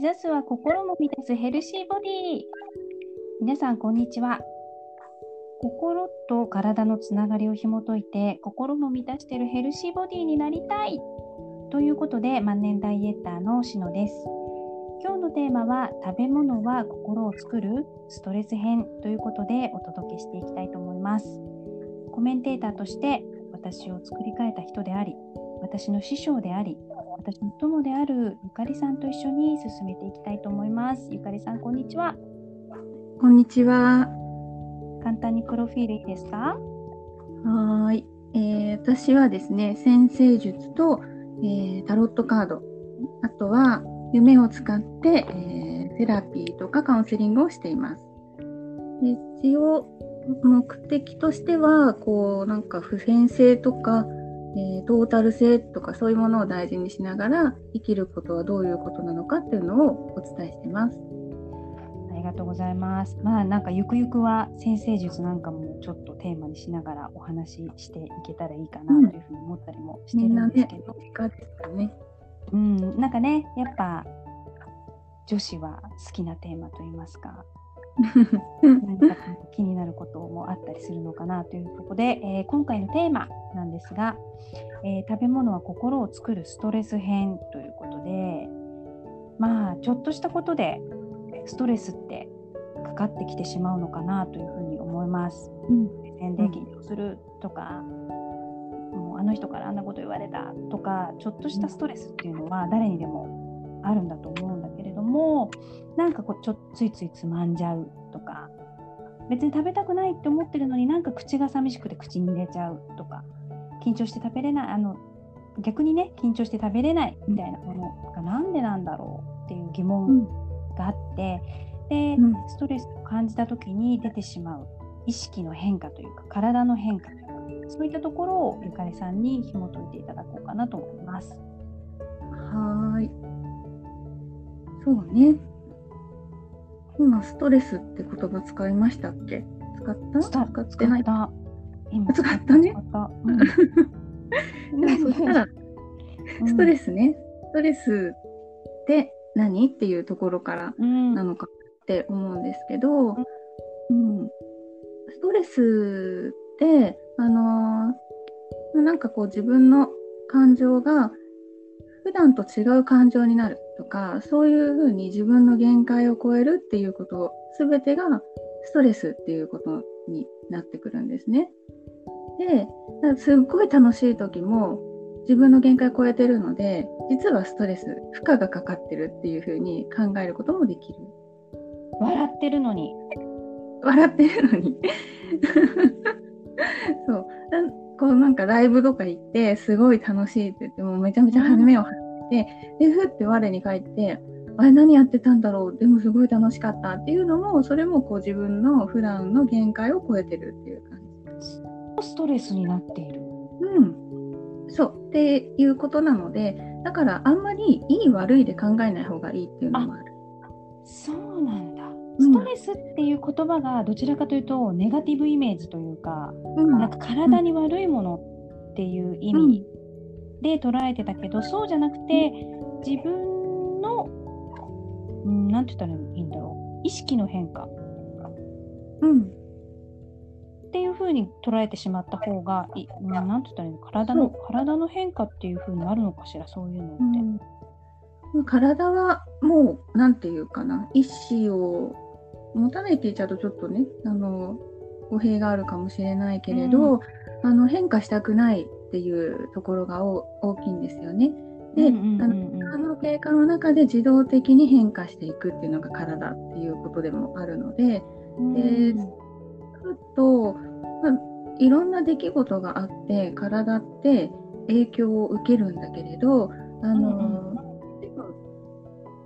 指すは心も満たすヘルシーボディ。皆さんこんにちは。心と体のつながりを紐解いて心も満たしているヘルシーボディになりたい。ということで万年ダイエッターのしのです。今日のテーマは食べ物は心を作るストレス編。ということでお届けしていきたいと思います。コメンテーターとして私を作り変えた人であり私の師匠であり私の友であるゆかりさんと一緒に進めていきたいと思います。ゆかりさんこんにちは。こんにちは。簡単にプロフィールいいですか？はい、えー、私はですね先生術と、えー、タロットカード。あとは夢を使って、えー、セラピーとかカウンセリングをしています。で一応目的としてはこうなんか普遍性とかえー、トータル性とかそういうものを大事にしながら生きることはどういうことなのかっていうのをお伝えしてます。ありがとうございます。まあなんかゆくゆくは先生術なんかもちょっとテーマにしながらお話ししていけたらいいかなというふうに思ったりもしてるんですけど。うん、ね、うん、なんかねやっぱ女子は好きなテーマといいますか何か気になることもあったりするのかなというところで、えー、今回のテーマなんですが、えー、食べ物は心を作るストレス編ということでまあちょっとしたことでストレスってかかってきてしまうのかなというふうに思います。うん、宣伝緊張するとか、もうあの人からあんなこと言われたとかちょっとしたストレスっていうのは誰にでもあるんだと思うもなんかこうちょついついつまんじゃうとか別に食べたくないって思ってるのになんか口が寂しくて口に入れちゃうとか緊張して食べれないあの逆にね緊張して食べれないみたいなものがなんでなんだろうっていう疑問があって、うん、で、うん、ストレスを感じた時に出てしまう意識の変化というか体の変化というかそういったところをゆかりさんに紐解いていただこうかなと思います。そうね。今ストレスって言葉使いましたっけ？使った？使ってない？今。使ったね？うん、でもそしたら、ストレスね、ストレスって何っていうところからなのかって思うんですけど、うん、ストレスってあのー、なんかこう自分の感情が普段と違う感情になるとかそういうふうに自分の限界を超えるっていうこと全てがストレスっていうことになってくるんですね。ですっごい楽しい時も自分の限界を超えてるので実はストレス負荷がかかってるっていうふうに考えることもできる。笑ってるのに。笑ってるのにそうこうなんかライブとか行ってすごい楽しいって言ってもめちゃめちゃ目を張って、でふって我に返ってあれ何やってたんだろう？でもすごい楽しかったっていうのもそれもこう自分の普段の限界を超えてるっていう感じ。ストレスになっている。うん。そう。っていうことなのでだからあんまりいい悪いで考えない方がいいっていうのもある。そうなんだ。ストレスっていう言葉がどちらかというとネガティブイメージというか、うん、なんか体に悪いものっていう意味で捉えてたけど、そうじゃなくて自分のうん、なんて言ったらいいんだろう。意識の変化、うん、っていうふうに捉えてしまった方がいなんて言ったらいいの？体の体の変化っていうふうにあるのかしらそういうのって。うん、体はもうなんていうかな。意思を持たないって言っちゃうとちょっとねあの語弊があるかもしれないけれど、うん、あの変化したくないっていうところが大きいんですよね。で、うんあの経過の中で自動的に変化していくっていうのが体っていうことでもあるので、うん、でと、まあ、いろんな出来事があって体って影響を受けるんだけれどあの、うん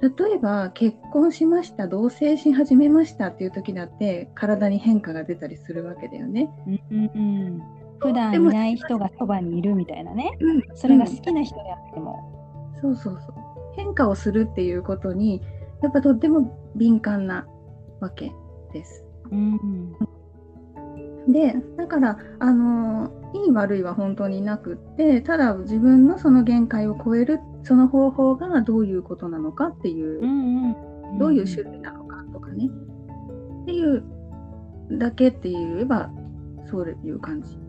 例えば結婚しました同棲し始めましたっていう時だって体に変化が出たりするわけだよね。うん普段いない人がそばにいるみたいなね、うん、それが好きな人であっても、そうそうそう。変化をするっていうことにやっぱとっても敏感なわけです。うん、でだからあのいい悪いは本当になくってただ自分のその限界を超えるっその方法がどういうことなのかっていう、うんうん、どういう種類なのかとかね、っていうだけって言えばそういう感じ。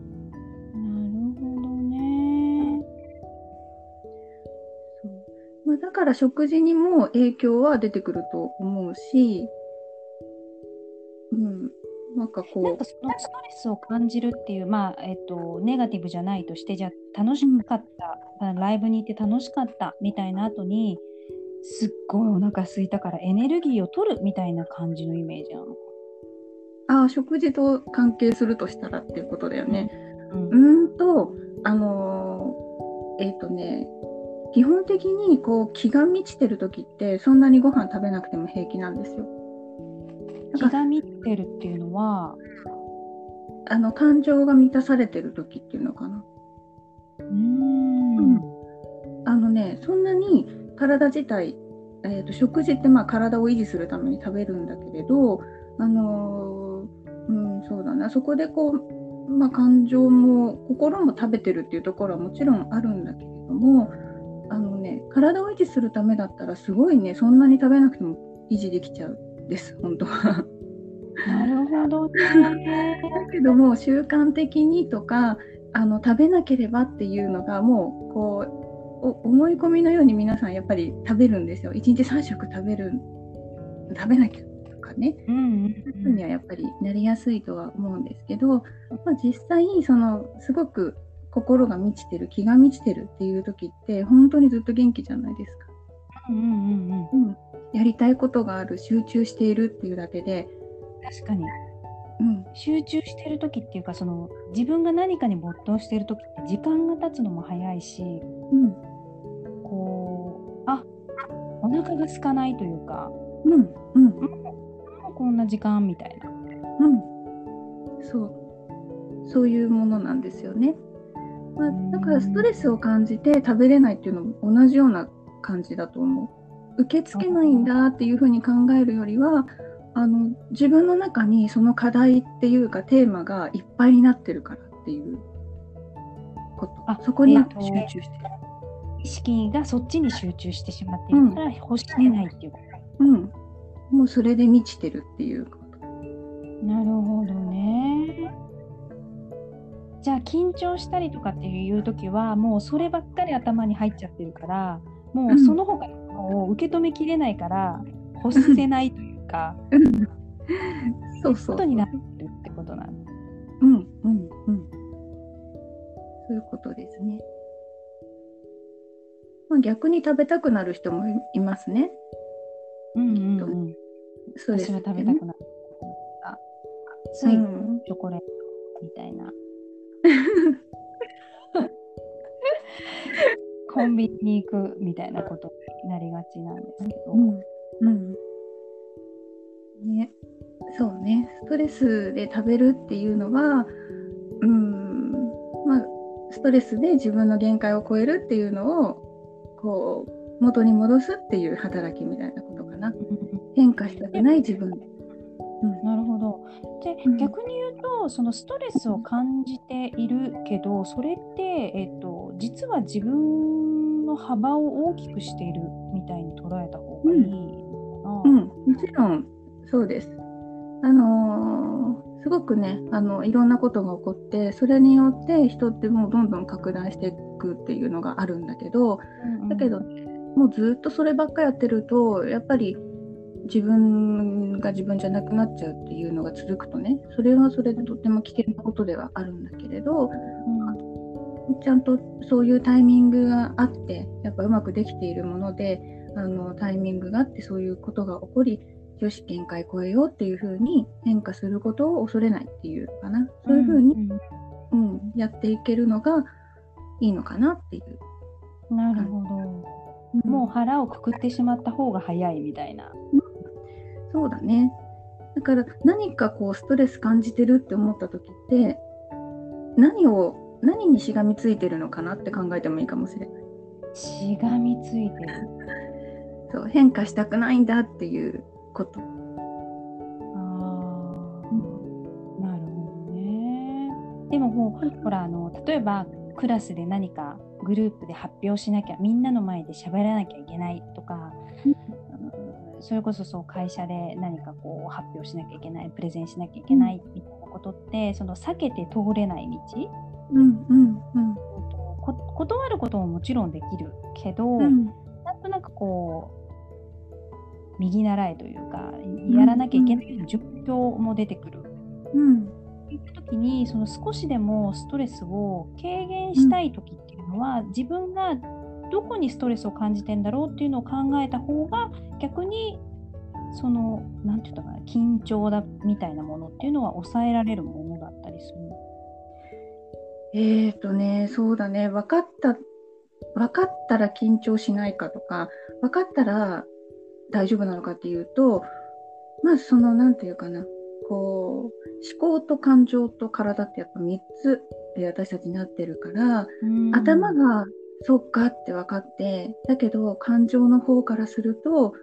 まあ、だから食事にも影響は出てくると思うし、うん、なんかこう。なんかそのストレスを感じるっていう、まあえっと、ネガティブじゃないとしてじゃあ楽しかった、ライブに行って楽しかったみたいな後にすっごいお腹空いたからエネルギーを取るみたいな感じのイメージなのか。ああ、食事と関係するとしたらっていうことだよね。うんうーんと、あのーえっ、とね、基本的にこう気が満ちてる時ってそんなにご飯食べなくても平気なんですよ。気が満ってるっていうのは、あの感情が満たされてる時っていうのかな。うーん、あのね、そんなに体自体、えー、と食事ってまあ体を維持するために食べるんだけれど、あのーうん、そうだな、そこでこう、まあ、感情も心も食べてるっていうところはもちろんあるんだけれども、あのね、体を維持するためだったらすごいね、そんなに食べなくても維持できちゃうんです、本当は。なるほどね。だけども習慣的にとかあの食べなければっていうのがもうこうお思い込みのように皆さんやっぱり食べるんですよ。1日3食食べる食べなきゃとかね。うんうんそういうふうにはやっぱりなりやすいとは思うんですけど、まあ、実際そのすごく心が満ちてる気が満ちてるっていう時って本当にずっと元気じゃないですか。うんうんうんうんうん、やりたいことがある集中しているっていうだけで、確かにうん、集中してる時っていうかその自分が何かに没頭してる時って時間が経つのも早いしうん、こうあお腹が空かないというかうん、うん。もうこんな時間みたいな。うん、そうそういうものなんですよね。まあ、だからストレスを感じて食べれないっていうのも同じような感じだと思う。受け付けないんだっていうふうに考えるよりはあの自分の中にその課題っていうかテーマがいっぱいになってるからっていうことあそこに集中してる。意識がそっちに集中してしまっているから欲してないっていうこと。うん、もうそれで満ちてるっていうこと。なるほどね。じゃあ緊張したりとかっていう時はもうそればっかり頭に入っちゃってるからもうその他のものを受け止めきれないから欲せないというかそうそうことになってるってことなんだ。うんうんうん。そういうことですね。まあ、逆に食べたくなる人もいいますね。うんうんうん。そうです私は食べたくなった。ついうんチョコレートみたいな。コンビニに行くみたいなことになりがちなんですけど。うんうんね、そうね、ストレスで食べるっていうのは、うん、まあ、ストレスで自分の限界を超えるっていうのを、こう、元に戻すっていう働きみたいなことかな。変化したくない自分。なるほど。で、うん逆にとそのストレスを感じているけどそれって、えっと、実は自分の幅を大きくしているみたいに捉えた方がいいのかな？うん、もちろんそうです。あのーすごくねあのいろんなことが起こってそれによって人ってもうどんどん拡大していくっていうのがあるんだけどうんうんだけど、もうずっとそればっかやってるとやっぱり自分が自分じゃなくなっちゃうっていうのが続くとねそれはそれでとっても危険なことではあるんだけれどうんちゃんとそういうタイミングがあってやっぱうまくできているものであのタイミングがあってそういうことが起こりよし限界超えようっていうふうに変化することを恐れないっていうかなそういうふうに、んうんやっていけるのがいいのかなっていう。うんなるほど。もう腹をくくってしまった方が早いみたいな。そうだね。だから何かこうストレス感じてるって思った時って何を何にしがみついてるのかなって考えてもいいかもしれない。しがみついてる。そう変化したくないんだっていうこと。ああ、なるほどね。でももうほらあの例えばクラスで何かグループで発表しなきゃみんなの前で喋らなきゃいけないとか、うん、それこそそう会社で何かこう発表しなきゃいけないプレゼンしなきゃいけないみたいなことって、その避けて通れない道、うんうんうん、断ることももちろんできるけど、うん、なんとなくこう右習いというかやらなきゃいけない状況も出てくる。うん。いった時にその少しでもストレスを軽減したい時っていうのは、うん、自分がどこにストレスを感じてんだろうっていうのを考えた方が逆にその何て言ったかな緊張だみたいなものっていうのは抑えられるものだったりするえーとね、そうだね、分かった、分かったら緊張しないかとか、分かったら大丈夫なのかっていうと、まずその、なんていうかな、こう、思考と感情と体ってやっぱ3つで私たちになってるから、頭がそっかって分かって、だけど感情の方からすると、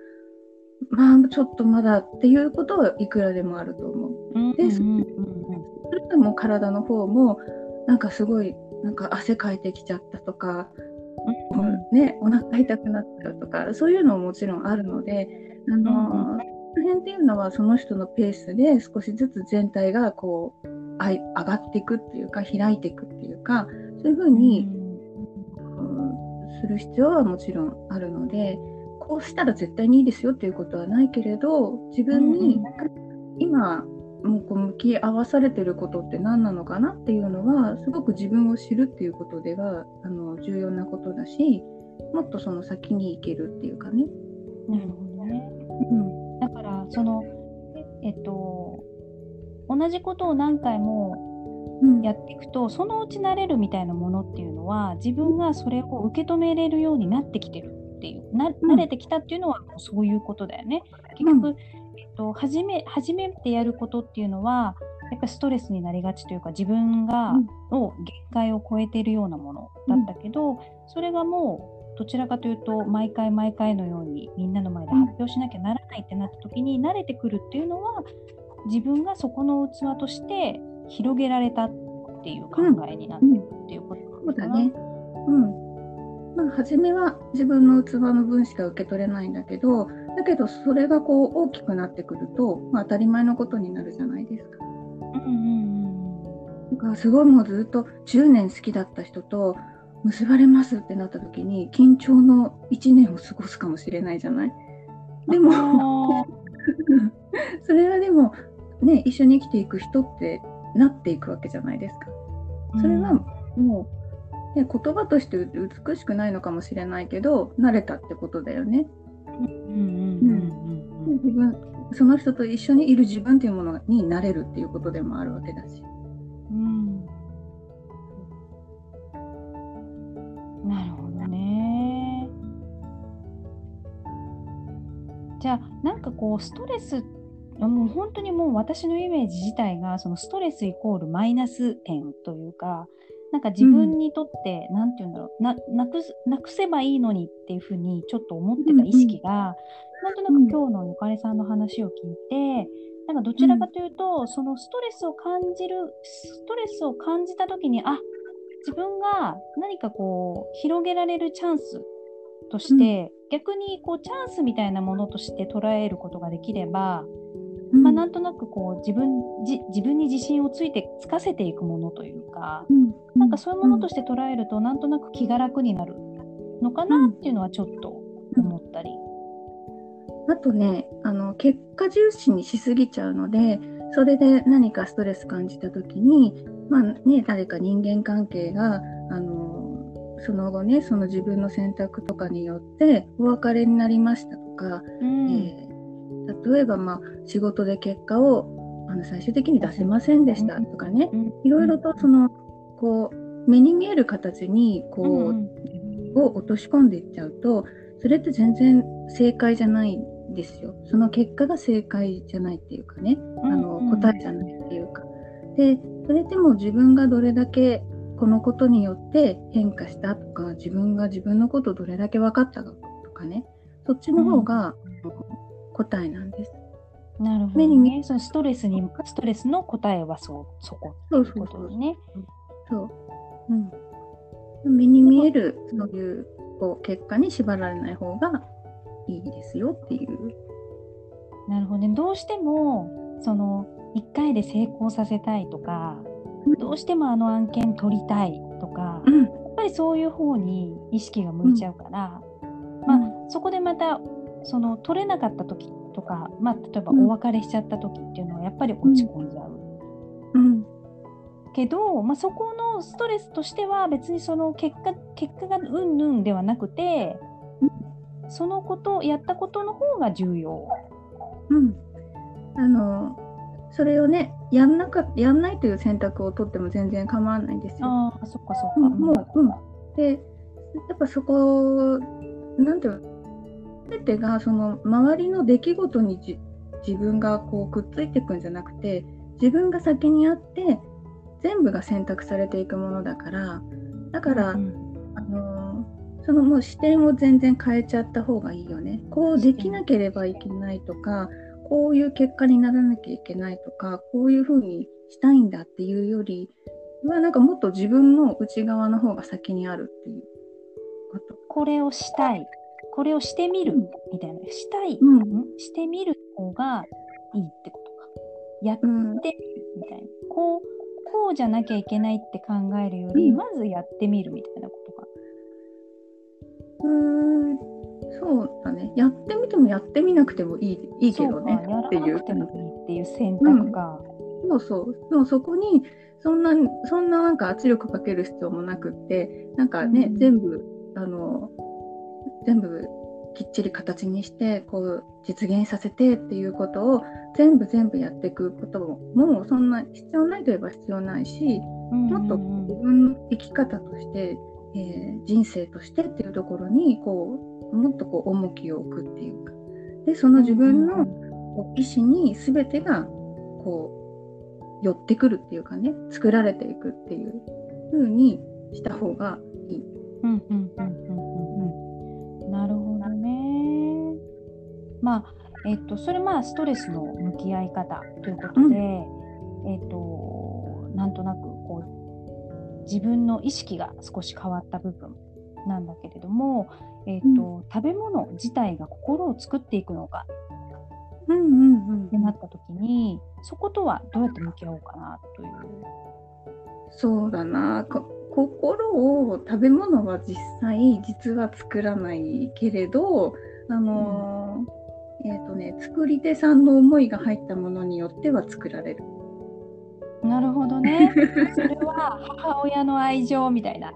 まあちょっとまだっていうことはいくらでもあると思う。で、それでも体の方もなんかすごいなんか汗かいてきちゃったとか、うん、ね、お腹痛くなったとかそういうのももちろんあるのであの、うん、その辺っていうのはその人のペースで少しずつ全体がこう上がっていくっていうか開いていくっていうかそういうふうに、うん、する必要はもちろんあるのでこうしたら絶対にいいですよっていうことはないけれど自分に今もうこう向き合わされてることって何なのかなっていうのはすごく自分を知るっていうことではあの重要なことだしもっとその先に行けるっていうかね。なるほどね、うん、だからそのえっと同じことを何回もやっていくと、うん、そのうち慣れるみたいなものっていうのは自分がそれを受け止めれるようになってきてるっていうな慣れてきたっていうのはそういうことだよね。結局、と初め初めてやることっていうのはやっぱりストレスになりがちというか自分が、の限界を超えているようなものだったけど、うん、それがもうどちらかというと毎回毎回のようにみんなの前で発表しなきゃならないってなった時に慣れてくるっていうのは自分がそこの器として広げられたっていう考えになってるっていうことなのかな。うん、うんまあ、初めは自分の器の分しか受け取れないんだけどだけどそれがこう大きくなってくると、まあ、当たり前のことになるじゃないですか。うんうんうん、だからすごいもうずっと10年好きだった人と結ばれますってなった時に緊張の1年を過ごすかもしれないじゃない？でも それはでもね一緒に生きていく人ってなっていくわけじゃないですか。それはもう、ね、言葉として美しくないのかもしれないけど慣れたってことだよね。自分その人と一緒にいる自分というものになれるっていうことでもあるわけだし。うん、なるほどね。じゃあなんかこうストレスもう本当にもう私のイメージ自体がそのストレスイコールマイナス点というかなんか自分にとって、うん、なんて言うんだろうななくなくせばいいのにっていうふうにちょっと思ってた意識が、うんうん、なんとなく今日のゆかりさんの話を聞いて、なんかどちらかというと、うん、そのストレスを感じるストレスを感じた時にあ自分が何かこう広げられるチャンスとして、うん、逆にこうチャンスみたいなものとして捉えることができれば、まあ、なんとなくこう自分自分に自信をついてつかせていくものというか、うん、なんかそういうものとして捉えると、なんとなく気が楽になるのかなっていうのはちょっと思ったり。あとねあの結果重視にしすぎちゃうのでそれで何かストレス感じた時に、まあね、誰か人間関係があのその後ねその自分の選択とかによってお別れになりましたとか、うん、えー例えば、まあ、仕事で結果をあの最終的に出せませんでしたとかね、いろいろとそのこう目に見える形にこう、を落とし込んでいっちゃうとそれって全然正解じゃないんですよ。その結果が正解じゃないっていうかね、あの答えじゃないっていうか。でそれでも自分がどれだけこのことによって変化したとか自分が自分のことをどれだけ分かったかとかね。そっちの方が、答えなんです。なるほど、ね、そのストレスにストレスの答えはそうそこそうそうそうね。そう。うん。目に見えるそういうこう結果に縛られない方がいいですよっていう。なるほどね。どうしてもその1回で成功させたいとか、どうしてもあの案件取りたいとか、うんやっぱりそういう方に意識が向いちゃうから、まあ、そこでまたその取れなかった時とか、まあ、例えばうんお別れしちゃった時っていうのはやっぱり落ち込んじゃう。うんけど、まあ、そこのストレスとしては別にその結果結果がうんぬんではなくて、そのことやったことの方が重要。うん、あのそれをねやんなかやんないという選択を取っても全然構わないんですよ。ああそっかそっか。うんもううん、でやっぱそこなんていうの？全てがその周りの出来事にじ自分がこうくっついていくんじゃなくて自分が先にあって全部が選択されていくものだからだから、うんあのそのもう視点を全然変えちゃった方がいいよね。こうできなければいけないとかこういう結果にならなきゃいけないとかこういうふうにしたいんだっていうよりはなんかもっと自分の内側の方が先にあるっていうこと。これをしたいこれをしてみるうん。みたいな。したい、うん。んしてみる方がいいってことか。やってうんみたいな。こうこうじゃなきゃいけないって考えるより、うん。まずやってみるみたいなことか。うーん。そうだね。やってみてもやってみなくてもいいいいけどね。っていう。らなくてもいいっていう選択か、そうそう。でもそこにそんなそんななんか圧力かける必要もなくってなんかね、うん。全部あの全部きっちり形にしてこう実現させてっていうことを全部全部やっていくこともそんな必要ないといえば必要ないしうんもっとうん自分の生き方として、えー人生としてっていうところにこうもっとこう重きを置くっていうか。でその自分の意思に全てがこう寄ってくるっていうかね作られていくっていう風にした方がいい。うんうんうんうんうんまあえっとそれまあストレスの向き合い方ということで、うん。えっとなんとなくこう自分の意識が少し変わった部分なんだけれども、えっと食べ物自体が心を作っていくのかうんうんうんってなった時にそことはどうやって向き合おうかなという。そうだな。こ心を食べ物は実際実は作らないけれどあのーえっ、とね作り手さんの思いが入ったものによっては作られる。なるほどね。それは母親の愛情みたいな。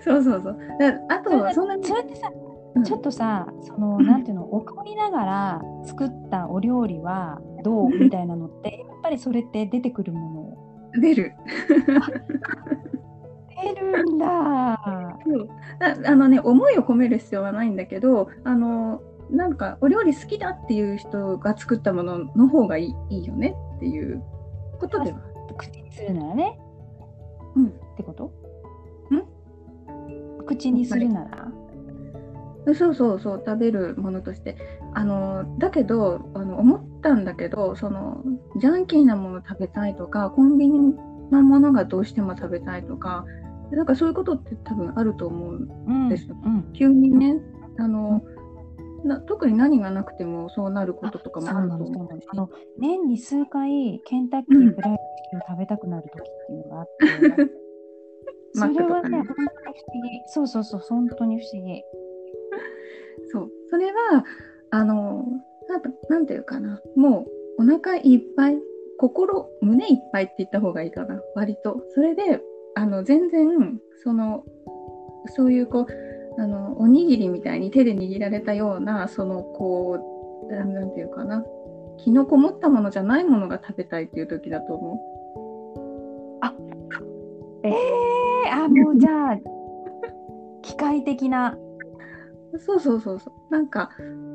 そうそうそう。だあとはそんなにそれってさ、うんちょっとさ、その、うんなんていうの、怒りながら作ったお料理はどうみたいなのって、やっぱりそれって出てくるも出る。の。出るんだ。そうああのね思いを込める必要はないんだけどあのなんかお料理好きだっていう人が作ったものの方がいいいいよねっていうことでは。口にするならね。うんってこと？口にするならそうそうそう食べるものとしてあのだけどあの思ったんだけどそのジャンキーなもの食べたいとかコンビニなものがどうしても食べたいとかなんかそういうことって多分あると思ううん。ですうん。急にねあのな特に何がなくてもそうなることとかもあると思うあの年に数回ケンタッキーフライドチキンを食べたくなる時っていうのがあって、それはね、ね本当に不思議。そうそうそう、本当に不思議。そう。それはあのなんかなんていうかな。もうお腹いっぱい心胸いっぱいって言った方がいいかな。割と。それであの全然そのそういうこうあのおにぎりみたいに手で握られたようなそのこうななんていうかな。気のこもったものじゃないものが食べたいっていう時だと思ええあ、もうじゃあ、機械的な。うそうそうそうそう。なんか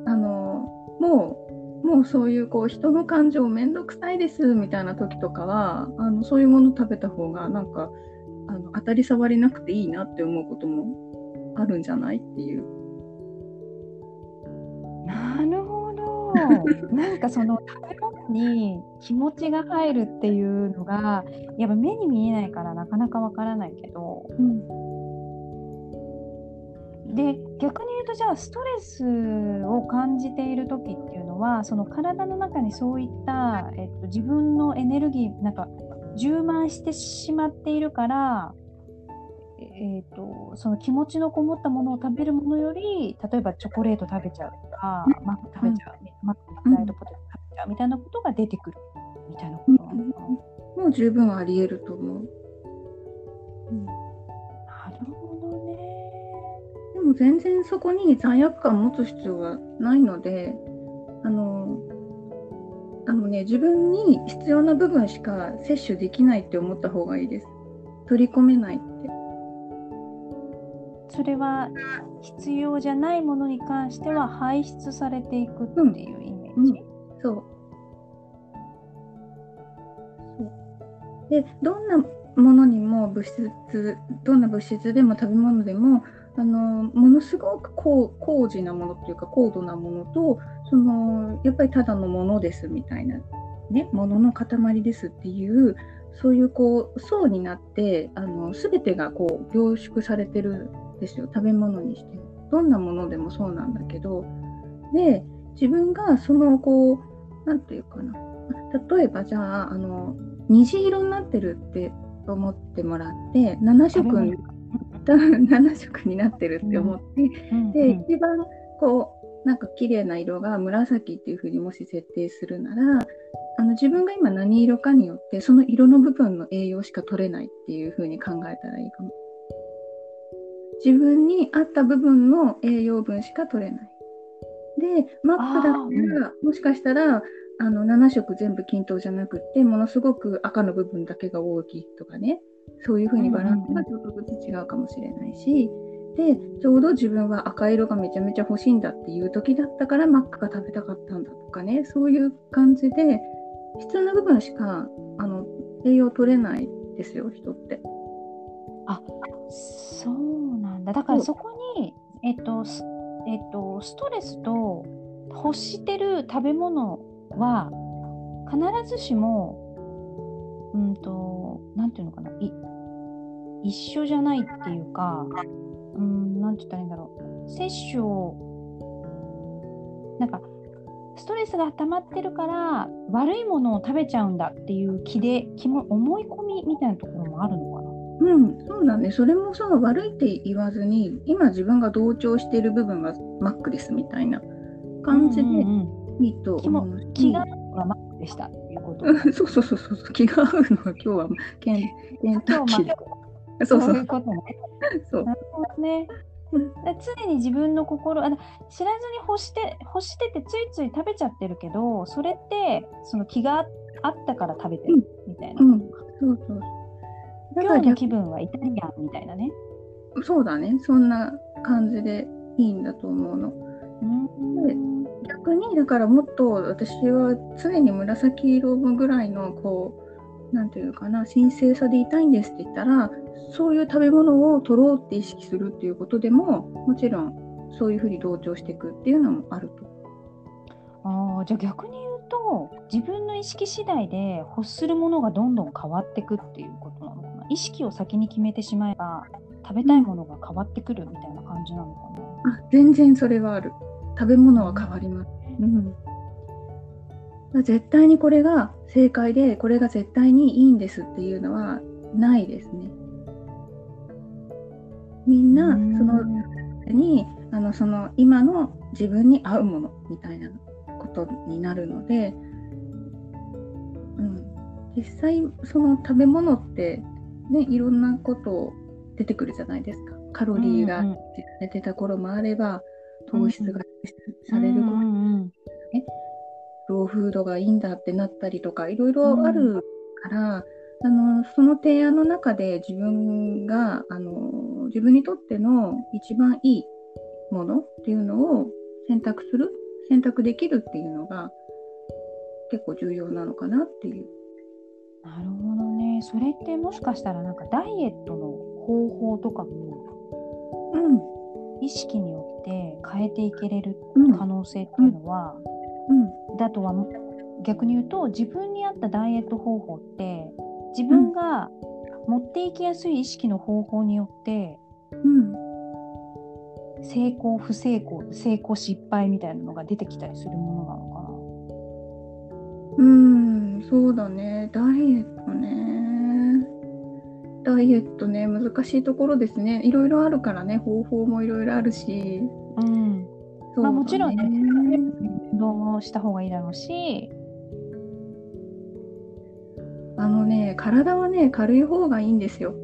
あのもうもうそういうこう人の感情めんどくさいですみたいな時とかはあのそういうもの食べた方がなんかあの当たり障りなくていいなって思うこともあるんじゃないっていう。なるほど。なんかその食べ物に気持ちが入るっていうのが、やっぱ目に見えないからなかなかわからないけど、うんで逆に言うとじゃあストレスを感じている時っていうのはその体の中にそういった、えっと、自分のエネルギーなんか充満してしまっているからえーと、その気持ちのこもったものを食べるものより例えばチョコレート食べちゃうとか、うん、マック食べちゃう、うん、マックフライドポテト食べちゃうみたいなことが出てくるみたいなことなのかな、うん、もう十分ありえると思う、うん、なるほどねでも全然そこに罪悪感を持つ必要はないのであのあのね自分に必要な部分しか摂取できないって思った方がいいです取り込めないそれは必要じゃないものに関しては排出されていくっていうイメージ、うん。うん、そう。でどんなものにも物質どんな物質でも食べ物でもあのものすごく高高次なものっていうか高度なものとそのやっぱりただのものですみたいな、ね、ものの塊ですっていうそういうこう層になってあの全てがこう凝縮されてるですよ。食べ物にしてどんなものでもそうなんだけど。で自分がそのこう何て言うかな。例えばじゃああの虹色になってるって思ってもらって7色に7色になってるって思って、うん、で、一番こうなんか綺麗な色が紫っていうふうにもし設定するならあの自分が今何色かによってその色の部分の栄養しか取れないっていうふうに考えたらいいかも。自分に合った部分の栄養分しか取れない。で、マップだったら、もしかしたら、あの7色全部均等じゃなくて、ものすごく赤の部分だけが大きいとかね、そういうふうにバランスがちょっとずつ違うかもしれないし、で、ちょうど自分は赤色がめちゃめちゃ欲しいんだっていう時だったからマックが食べたかったんだとかね、そういう感じで、必要な部分しかあの栄養取れないですよ、人って。あそうだだからそこに、えっとえっと、ストレスと欲してる食べ物は必ずしもうんとなんていうのかない一緒じゃないっていうかうんなんて言ったらいいんだろう。摂取をなんかストレスが溜まってるから悪いものを食べちゃうんだっていう気で気も思い込みみたいなところもあるのかなうん、そうだね。それもさ、悪いって言わずに、今自分が同調している部分がマックですみたいな感じでいいと思う、う気が合うのがマックでしたっていうこと。そうそうそうそう、気が合うのは今日はケンケンタッキーそうそう。そういうことね。そう。なるほどね。常に自分の心あ知らずに欲して欲しててついつい食べちゃってるけどそれってその気があったから食べてるみたいな、うんうん、そうそう今日の気分はイタリアンみたいなね。そうだね、そんな感じでいいんだと思うの。で逆にだからもっと私は常に紫色ぐらいのこうなんていうかな神聖さでいたいんですって言ったらそういう食べ物を取ろうって意識するっていうことでももちろんそういうふうに同調していくっていうのもあると。あじゃあ逆に言うと自分の意識次第で欲するものがどんどん変わっていくっていうことなの？意識を先に決めてしまえば食べたいものが変わってくるみたいな感じなのかな、あ全然それはある。食べ物は変わります、うん、絶対にこれが正解でこれが絶対にいいんですっていうのはないですね。みんなそのにあのその今の自分に合うものみたいなことになるので、うん、実際その食べ物ってねいろんなこと出てくるじゃないですか。カロリーが出てた頃もあれば、糖質がされる頃。も、ね、ローフードがいいんだってなったりとかいろいろあるから、あのその提案の中で自分があの自分にとっての一番いいものっていうのを選択する選択できるっていうのが結構重要なのかなっていう。なるほどね。それってもしかしたらなんかダイエットの方法とかも、うん、意識によって変えていけれる可能性っていうのは、うん、だとは逆に言うと自分に合ったダイエット方法って自分が持っていきやすい意識の方法によって、うん、成功不成功成功失敗みたいなのが出てきたりするものなのかな。うんそうだね。ダイエットね。ダイエットね。難しいところですね。いろいろあるからね。方法もいろいろあるし、うん。そうまあ、もちろんね。運動もした方がいいだろうし。あのね体はね軽い方がいいんですよ。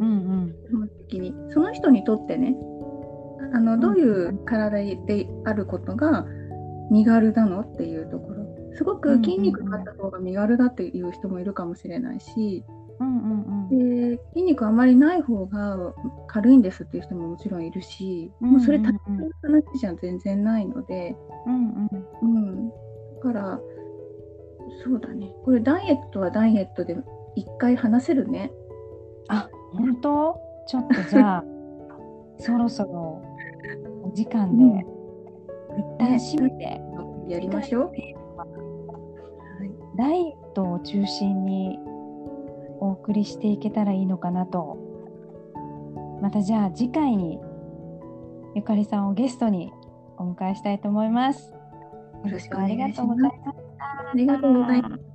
うんうん。基本的に。その人にとってね。あのどういう体であることが身軽なのっていうところすごく筋肉があった方が身軽だっていう人もいるかもしれないし、うんうんうん。で筋肉あまりない方が軽いんですっていう人ももちろんいるし、もうそれたった話じゃ全然ないので、うんうん。うん、だからそうだね。これダイエットはダイエットで一回話せるね。あ本当？ちょっとじゃあ そろそろお時間で、うん。一旦締めて、やりましょう。ダイエットを中心にお送りしていけたらいいのかなとまたじゃあ次回にゆかりさんをゲストにお迎えしたいと思います。よろしくおありが願いします。とうございました。ありがとうございます。